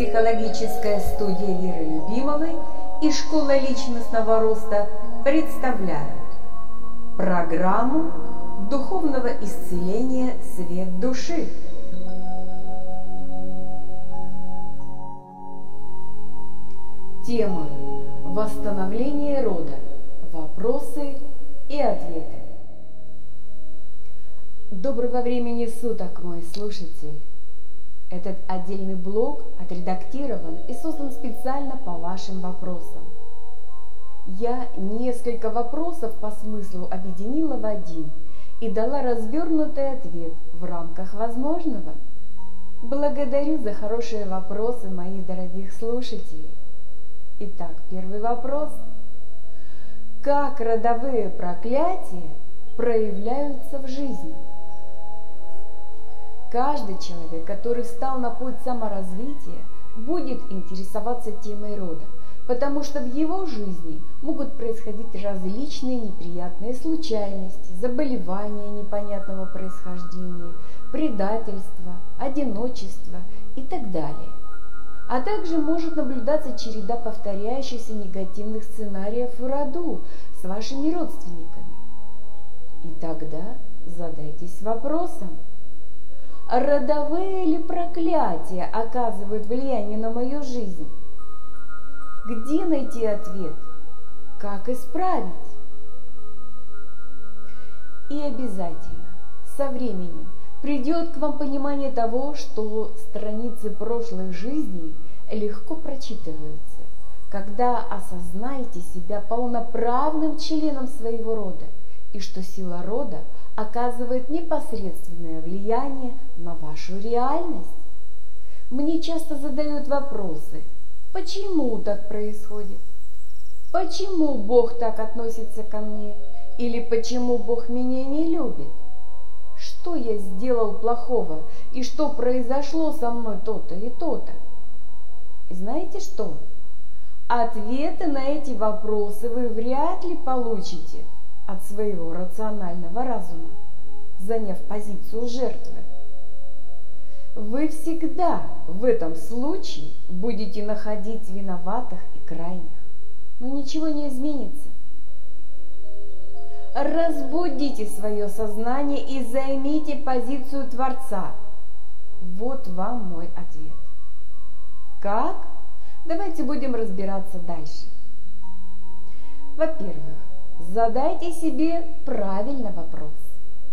Психологическая студия Веры Любимовой и Школа личностного роста представляют программу духовного исцеления «Свет души». Тема «Восстановление рода. Вопросы и ответы». Доброго времени суток, мой слушатель! Этот отдельный блог отредактирован и создан специально по вашим вопросам. Я несколько вопросов по смыслу объединила в один и дала развернутый ответ в рамках возможного. Благодарю за хорошие вопросы моих дорогих слушателей. Итак, первый вопрос. Как родовые проклятия проявляются в жизни? Каждый человек, который встал на путь саморазвития, будет интересоваться темой рода, потому что в его жизни могут происходить различные неприятные случайности, заболевания непонятного происхождения, предательство, одиночество и так далее. А также может наблюдаться череда повторяющихся негативных сценариев в роду с вашими родственниками. И тогда задайтесь вопросом – родовые ли проклятия оказывают влияние на мою жизнь? Где найти ответ? Как исправить? И обязательно, со временем, придет к вам понимание того, что страницы прошлых жизней легко прочитываются, когда осознаете себя полноправным членом своего рода, и что сила рода – оказывает непосредственное влияние на вашу реальность. Мне часто задают вопросы, почему так происходит? Почему Бог так относится ко мне? Или почему Бог меня не любит? Что я сделал плохого и что произошло со мной то-то и то-то? И знаете что? Ответы на эти вопросы вы вряд ли получите – от своего рационального разума, заняв позицию жертвы. Вы всегда в этом случае будете находить виноватых и крайних, но ничего не изменится. Разбудите свое сознание и займите позицию Творца. Вот вам мой ответ. Как? Давайте будем разбираться дальше. Во-первых, Задайте себе правильный вопрос.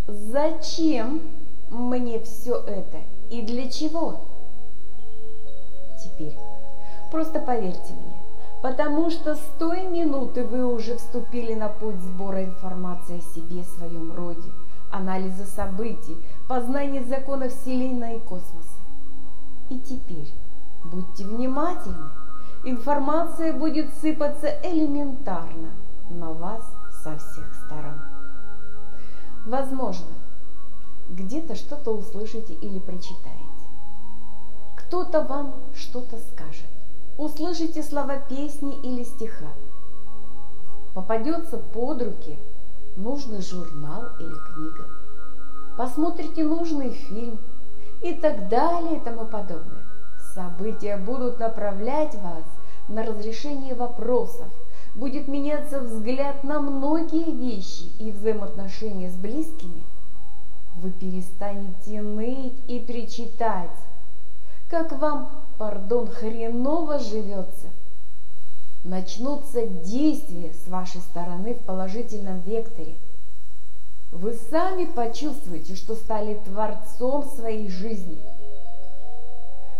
Зачем мне все это и для чего? Теперь просто поверьте мне, потому что с той минуты вы уже вступили на путь сбора информации о себе, своем роде, анализа событий, познания законов Вселенной и космоса. И теперь будьте внимательны, информация будет сыпаться элементарно на вас со всех сторон. Возможно, где-то что-то услышите или прочитаете. Кто-то вам что-то скажет. Услышите слова песни или стиха. Попадется под руки нужный журнал или книга. Посмотрите нужный фильм и так далее и тому подобное. События будут направлять вас на разрешение вопросов – будет меняться взгляд на многие вещи и взаимоотношения с близкими, вы перестанете ныть и причитать, как вам, пардон, хреново живется. Начнутся действия с вашей стороны в положительном векторе. Вы сами почувствуете, что стали творцом своей жизни.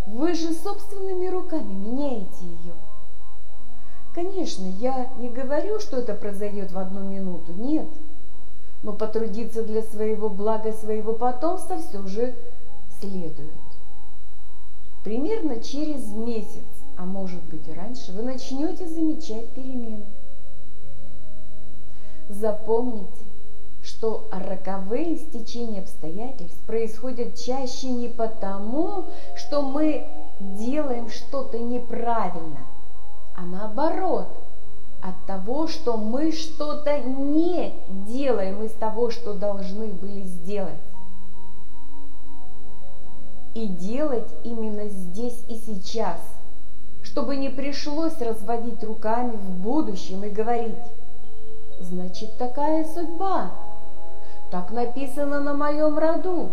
Вы же собственными руками меняете ее. Конечно, я не говорю, что это произойдет в одну минуту, нет. Но потрудиться для своего блага своего потомства все же следует. Примерно через месяц, а может быть и раньше, вы начнете замечать перемены. Запомните, что роковые стечения обстоятельств происходят чаще не потому, что мы делаем что-то неправильно – а наоборот, от того, что мы что-то не делаем из того, что должны были сделать. И делать именно здесь и сейчас, чтобы не пришлось разводить руками в будущем и говорить, значит такая судьба, так написано на моем роду,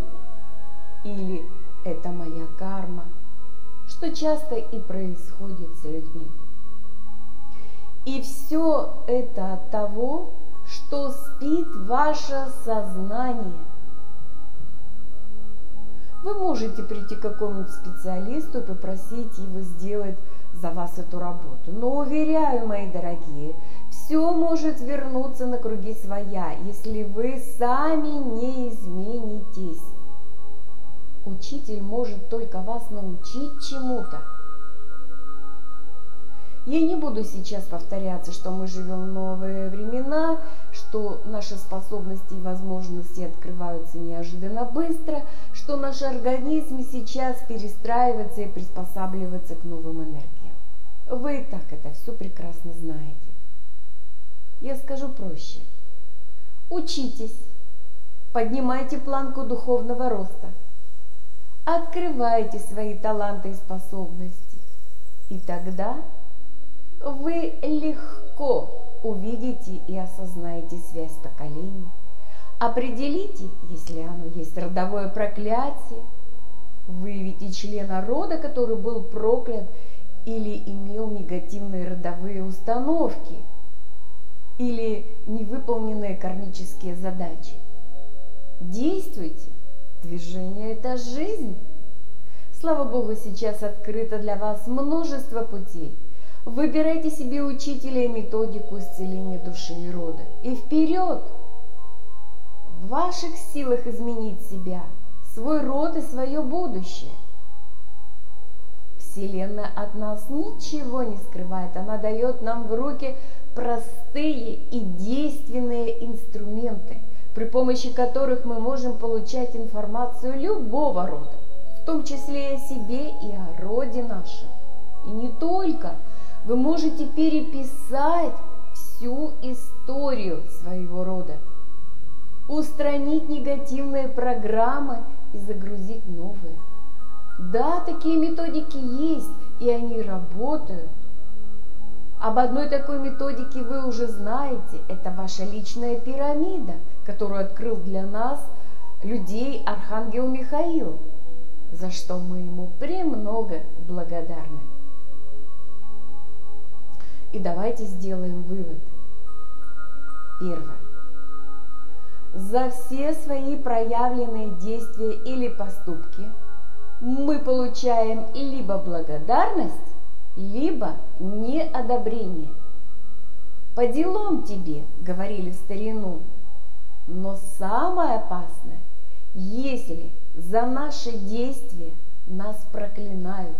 или это моя карма, что часто и происходит с людьми. И все это от того, что спит ваше сознание. Вы можете прийти к какому-нибудь специалисту и попросить его сделать за вас эту работу. Но уверяю, мои дорогие, все может вернуться на круги своя, если вы сами не изменитесь. Учитель может только вас научить чему-то. Я не буду сейчас повторяться, что мы живем в новые времена, что наши способности и возможности открываются неожиданно быстро, что наш организм сейчас перестраивается и приспосабливается к новым энергиям. Вы и так это все прекрасно знаете. Я скажу проще. Учитесь, поднимайте планку духовного роста, открывайте свои таланты и способности, и тогда вы легко увидите и осознаете связь поколений, определите, если оно есть родовое проклятие, выявите члена рода, который был проклят или имел негативные родовые установки или невыполненные кармические задачи. Действуйте. Движение – это жизнь. Слава Богу, сейчас открыто для вас множество путей – Выбирайте себе учителя и методику исцеления души и рода. И вперед! В ваших силах изменить себя, свой род и свое будущее. Вселенная от нас ничего не скрывает. Она дает нам в руки простые и действенные инструменты, при помощи которых мы можем получать информацию любого рода, в том числе и о себе и о роде нашем. И не только – вы можете переписать всю историю своего рода, устранить негативные программы и загрузить новые. Да, такие методики есть, и они работают. Об одной такой методике вы уже знаете. Это ваша личная пирамида, которую открыл для нас людей Архангел Михаил, за что мы ему премного благодарны. И давайте сделаем вывод. Первое. За все свои проявленные действия или поступки мы получаем либо благодарность, либо неодобрение. По делам тебе, говорили в старину. Но самое опасное, если за наши действия нас проклинают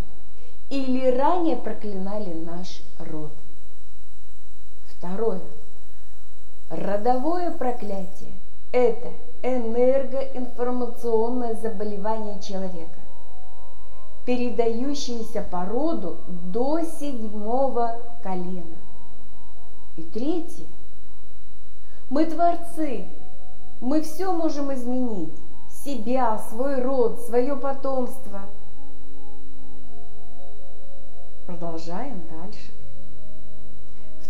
или ранее проклинали наш род. Второе. Родовое проклятие – это энергоинформационное заболевание человека, передающееся по роду до седьмого колена. И третье. Мы творцы, мы все можем изменить. Себя, свой род, свое потомство. Продолжаем дальше.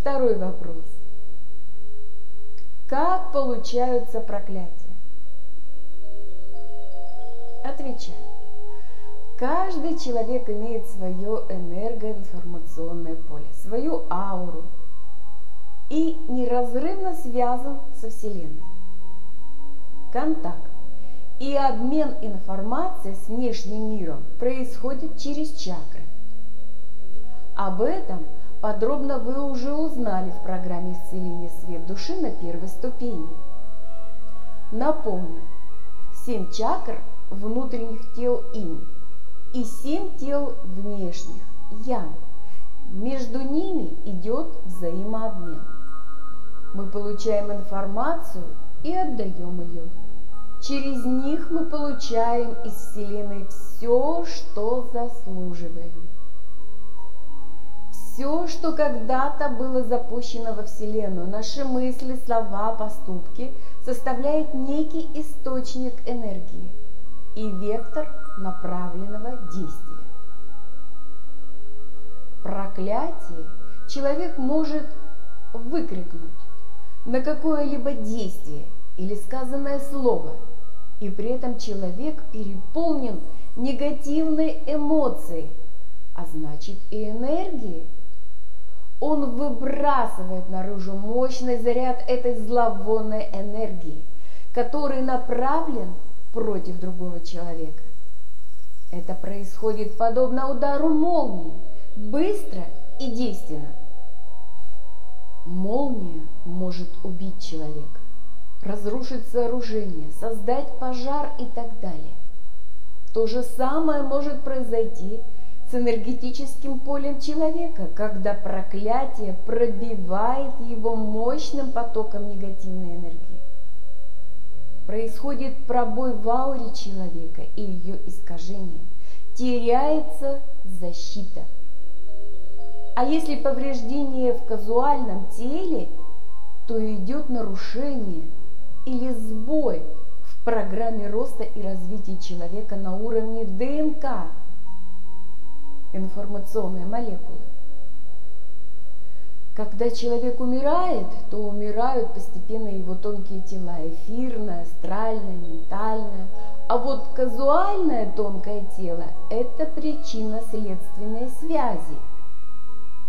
Второй вопрос. Как получаются проклятия? Отвечаю. Каждый человек имеет свое энергоинформационное поле, свою ауру и неразрывно связан со Вселенной. Контакт и обмен информацией с внешним миром происходит через чакры. Об этом – подробно вы уже узнали в программе исцеления свет души на первой ступени. Напомню, семь чакр внутренних тел инь и семь тел внешних ян. Между ними идет взаимообмен. Мы получаем информацию и отдаем ее. Через них мы получаем из Вселенной все, что заслуживаем. Все, что когда-то было запущено во Вселенную, наши мысли, слова, поступки, составляет некий источник энергии и вектор направленного действия. проклятие человек может выкрикнуть на какое-либо действие или сказанное слово, и при этом человек переполнен негативной эмоцией, а значит и энергией. Он выбрасывает наружу мощный заряд этой зловонной энергии, который направлен против другого человека. Это происходит подобно удару молнии, быстро и действенно. Молния может убить человека, разрушить сооружение, создать пожар и так далее. То же самое может произойти с энергетическим полем человека, когда проклятие пробивает его мощным потоком негативной энергии. Происходит пробой в ауре человека и ее искажение. Теряется защита. А если повреждение в казуальном теле, то идет нарушение или сбой в программе роста и развития человека на уровне ДНК, информационной молекулы. Когда человек умирает, то умирают постепенно его тонкие тела, эфирное, астральное, ментальное. А вот казуальное тонкое тело – это причина следственной связи.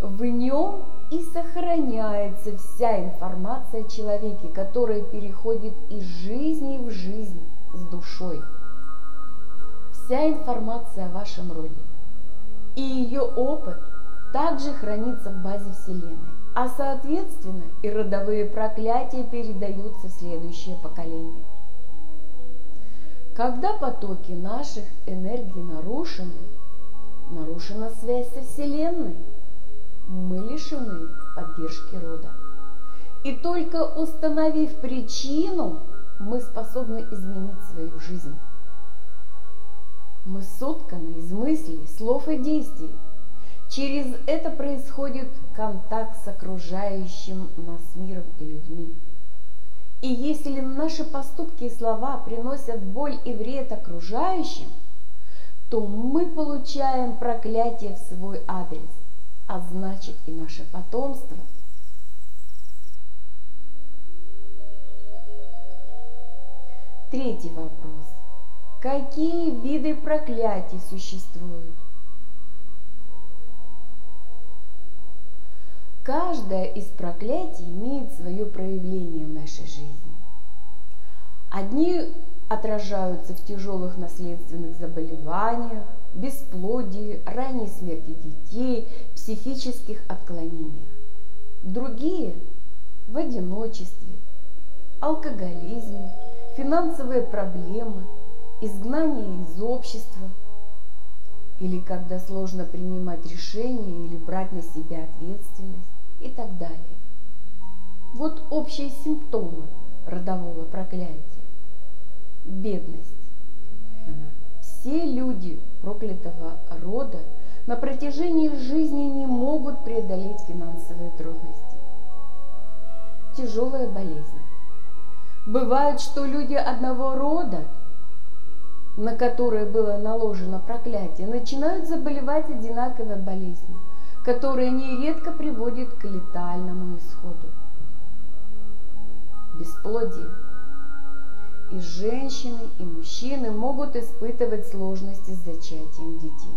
В нем и сохраняется вся информация о человеке, которая переходит из жизни в жизнь с душой. Вся информация о вашем роде и ее опыт также хранится в базе Вселенной а соответственно и родовые проклятия передаются в следующее поколение. Когда потоки наших энергий нарушены, нарушена связь со Вселенной, мы лишены поддержки рода. И только установив причину, мы способны изменить свою жизнь. Мы сотканы из мыслей, слов и действий, Через это происходит контакт с окружающим нас миром и людьми. И если наши поступки и слова приносят боль и вред окружающим, то мы получаем проклятие в свой адрес, а значит и наше потомство. Третий вопрос. Какие виды проклятий существуют? Каждое из проклятий имеет свое проявление в нашей жизни. Одни отражаются в тяжелых наследственных заболеваниях, бесплодии, ранней смерти детей, психических отклонениях. Другие – в одиночестве, алкоголизме, финансовые проблемы, изгнание из общества – или когда сложно принимать решения или брать на себя ответственность и так далее. Вот общие симптомы родового проклятия. Бедность. Все люди проклятого рода на протяжении жизни не могут преодолеть финансовые трудности. Тяжелая болезнь. Бывает, что люди одного рода на которые было наложено проклятие, начинают заболевать одинаковой болезнью, которая нередко приводит к летальному исходу. Бесплодие. И женщины, и мужчины могут испытывать сложности с зачатием детей.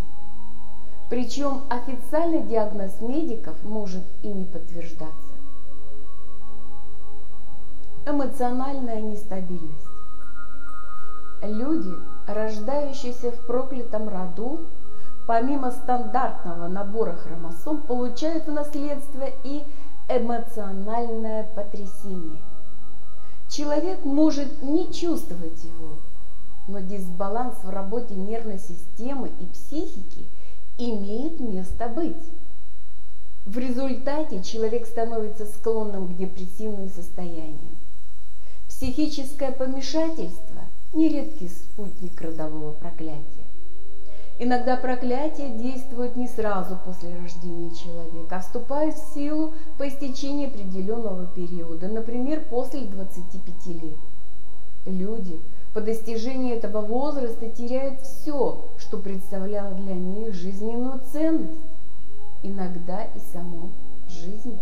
Причем официальный диагноз медиков может и не подтверждаться. Эмоциональная нестабильность. Люди рождающиеся в проклятом роду, помимо стандартного набора хромосом, получают в наследство и эмоциональное потрясение. Человек может не чувствовать его, но дисбаланс в работе нервной системы и психики имеет место быть. В результате человек становится склонным к депрессивным состояниям. Психическое помешательство нередкий спутник родового проклятия. Иногда проклятия действуют не сразу после рождения человека, а вступают в силу по истечении определенного периода, например, после 25 лет. Люди по достижении этого возраста теряют все, что представляло для них жизненную ценность. иногда и саму жизнь.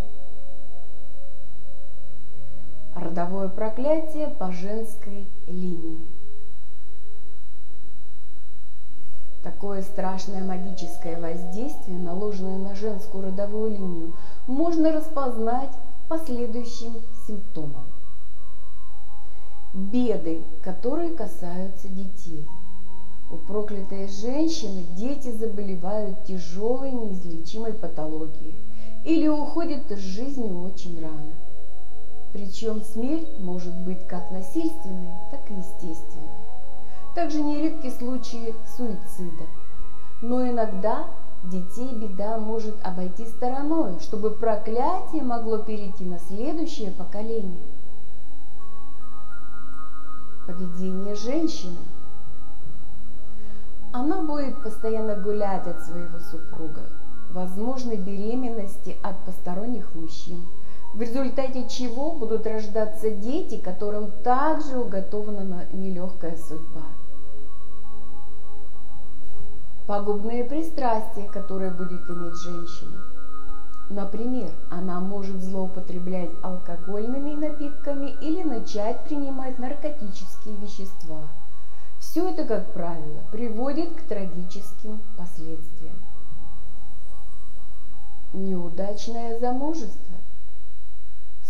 Родовое проклятие по женской линии. Такое страшное магическое воздействие, наложенное на женскую родовую линию, можно распознать по следующим симптомам. Беды, которые касаются детей. У проклятой женщины дети заболевают тяжелой неизлечимой патологией или уходят из жизни очень рано. Причем смерть может быть как насильственной, так и естественной. Также нередки случаи суицида. Но иногда детей беда может обойти стороной, чтобы проклятие могло перейти на следующее поколение. Поведение женщины. Она будет постоянно гулять от своего супруга, возможно беременности от посторонних мужчин, в результате чего будут рождаться дети, которым также уготована нелегкая судьба пагубные пристрастия, которые будет иметь женщина. Например, она может злоупотреблять алкогольными напитками или начать принимать наркотические вещества. Все это, как правило, приводит к трагическим последствиям. Неудачное замужество.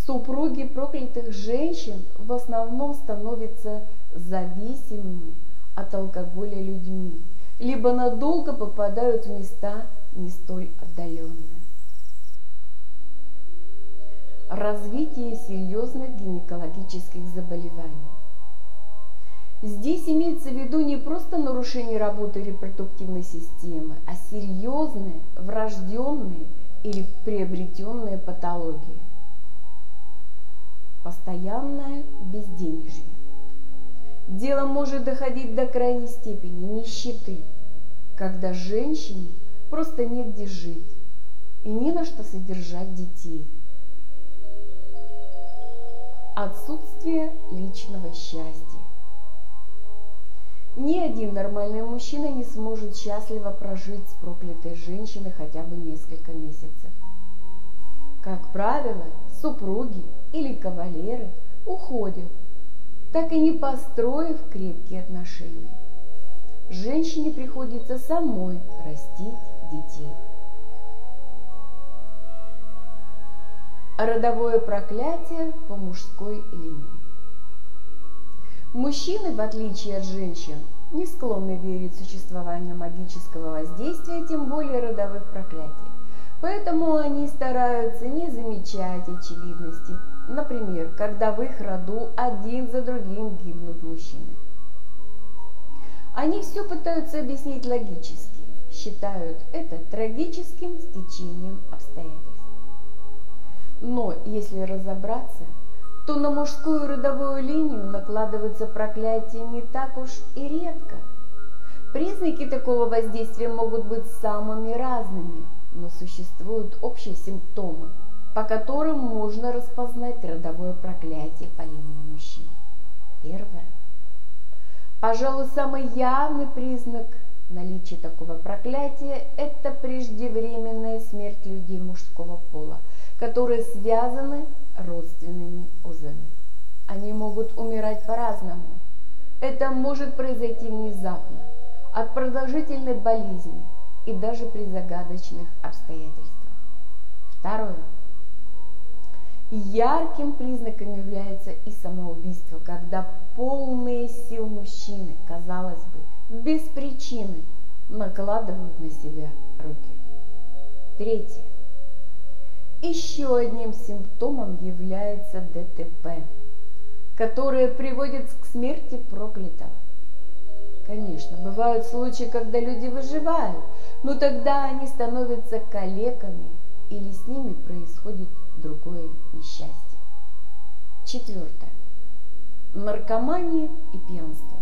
Супруги проклятых женщин в основном становятся зависимыми от алкоголя людьми, либо надолго попадают в места не столь отдаленные. Развитие серьезных гинекологических заболеваний. Здесь имеется в виду не просто нарушение работы репродуктивной системы, а серьезные, врожденные или приобретенные патологии. Постоянное безденежье Дело может доходить до крайней степени нищеты, когда женщине просто нет где жить и ни на что содержать детей. Отсутствие личного счастья. Ни один нормальный мужчина не сможет счастливо прожить с проклятой женщиной хотя бы несколько месяцев. Как правило, супруги или кавалеры уходят так и не построив крепкие отношения. Женщине приходится самой растить детей. Родовое проклятие по мужской линии. Мужчины, в отличие от женщин, не склонны верить в существование магического воздействия, тем более родовых проклятий. Поэтому они стараются не замечать очевидности Например, когда в их роду один за другим гибнут мужчины. Они все пытаются объяснить логически, считают это трагическим стечением обстоятельств. Но если разобраться, то на мужскую родовую линию накладывается проклятие не так уж и редко. Признаки такого воздействия могут быть самыми разными, но существуют общие симптомы – по которым можно распознать родовое проклятие по линии мужчин. Первое. Пожалуй, самый явный признак наличия такого проклятия – это преждевременная смерть людей мужского пола, которые связаны родственными узами. Они могут умирать по-разному. Это может произойти внезапно, от продолжительной болезни и даже при загадочных обстоятельствах. Второе – Ярким признаком является и самоубийство, когда полные сил мужчины, казалось бы, без причины накладывают на себя руки. Третье. Еще одним симптомом является ДТП, которое приводит к смерти проклятого. Конечно, бывают случаи, когда люди выживают, но тогда они становятся калеками или с ними происходит другое несчастье. Четвертое. Наркомания и пьянство.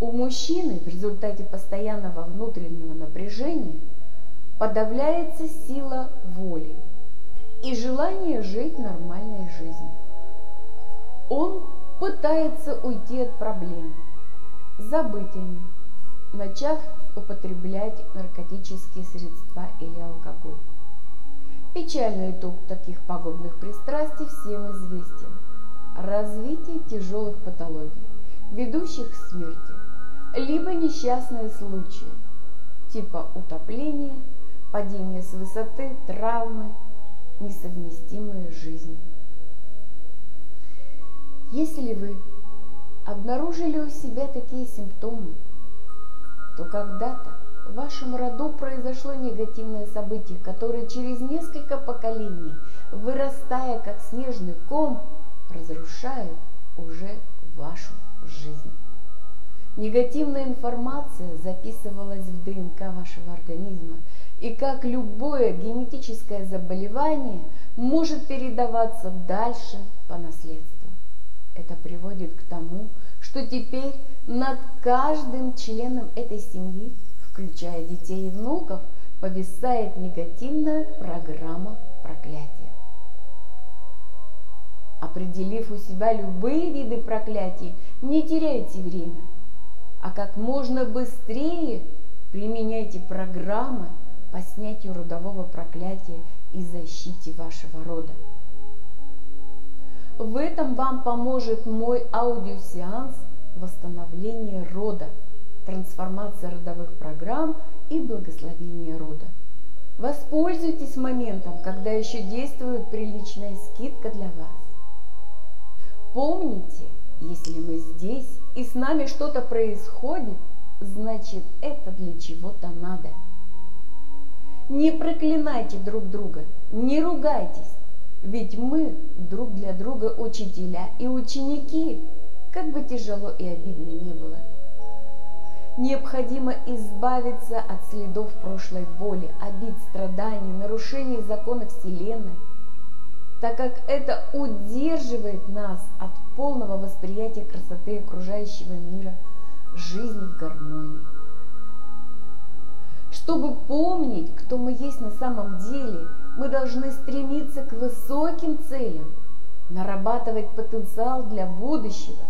У мужчины в результате постоянного внутреннего напряжения подавляется сила воли и желание жить нормальной жизнью. Он пытается уйти от проблем, забыть о них, начав употреблять наркотические средства или алкоголь. Печальный итог таких пагубных пристрастий всем известен. Развитие тяжелых патологий, ведущих к смерти, либо несчастные случаи, типа утопления, падения с высоты, травмы, несовместимые с жизнью. Если вы обнаружили у себя такие симптомы, то когда-то в вашем роду произошло негативное событие, которое через несколько поколений, вырастая как снежный ком, разрушает уже вашу жизнь. Негативная информация записывалась в ДНК вашего организма, и как любое генетическое заболевание может передаваться дальше по наследству. Это приводит к тому, что теперь над каждым членом этой семьи включая детей и внуков, повисает негативная программа проклятия. Определив у себя любые виды проклятий, не теряйте время, а как можно быстрее применяйте программы по снятию родового проклятия и защите вашего рода. В этом вам поможет мой аудиосеанс восстановления рода – трансформация родовых программ и благословение рода. Воспользуйтесь моментом, когда еще действует приличная скидка для вас. Помните, если мы здесь и с нами что-то происходит, значит это для чего-то надо. Не проклинайте друг друга, не ругайтесь, ведь мы друг для друга учителя и ученики, как бы тяжело и обидно не было необходимо избавиться от следов прошлой боли, обид, страданий, нарушений закона Вселенной, так как это удерживает нас от полного восприятия красоты окружающего мира, жизни в гармонии. Чтобы помнить, кто мы есть на самом деле, мы должны стремиться к высоким целям, нарабатывать потенциал для будущего,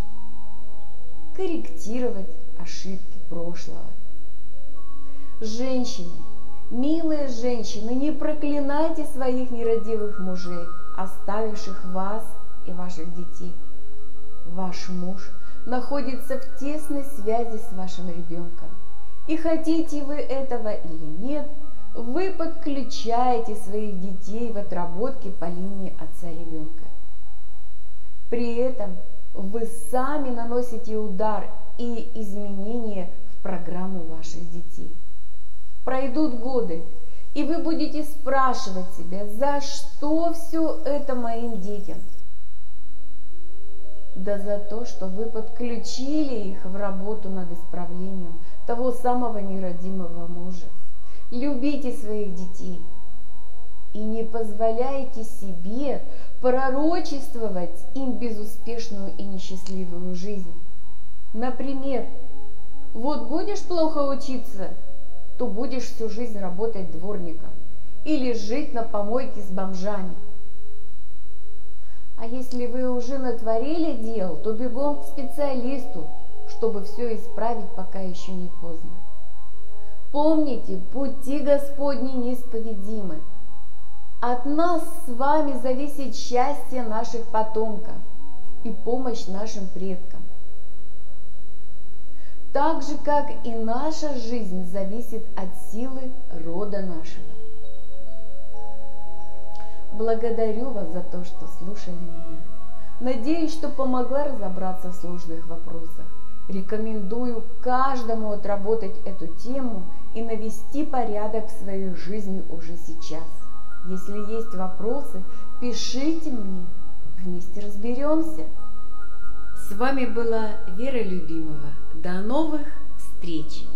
корректировать ошибки прошлого. Женщины, милые женщины, не проклинайте своих нерадивых мужей, оставивших вас и ваших детей. Ваш муж находится в тесной связи с вашим ребенком. И хотите вы этого или нет, вы подключаете своих детей в отработке по линии отца ребенка. При этом вы сами наносите удар и изменения в программу ваших детей. Пройдут годы, и вы будете спрашивать себя, за что все это моим детям? Да за то, что вы подключили их в работу над исправлением того самого нерадимого мужа. Любите своих детей и не позволяйте себе пророчествовать им безуспешную и несчастливую жизнь. Например, вот будешь плохо учиться, то будешь всю жизнь работать дворником или жить на помойке с бомжами. А если вы уже натворили дел, то бегом к специалисту, чтобы все исправить, пока еще не поздно. Помните, пути Господни неисповедимы. От нас с вами зависит счастье наших потомков и помощь нашим предкам так же, как и наша жизнь зависит от силы рода нашего. Благодарю вас за то, что слушали меня. Надеюсь, что помогла разобраться в сложных вопросах. Рекомендую каждому отработать эту тему и навести порядок в своей жизни уже сейчас. Если есть вопросы, пишите мне, вместе разберемся. С вами была Вера Любимова. До новых встреч!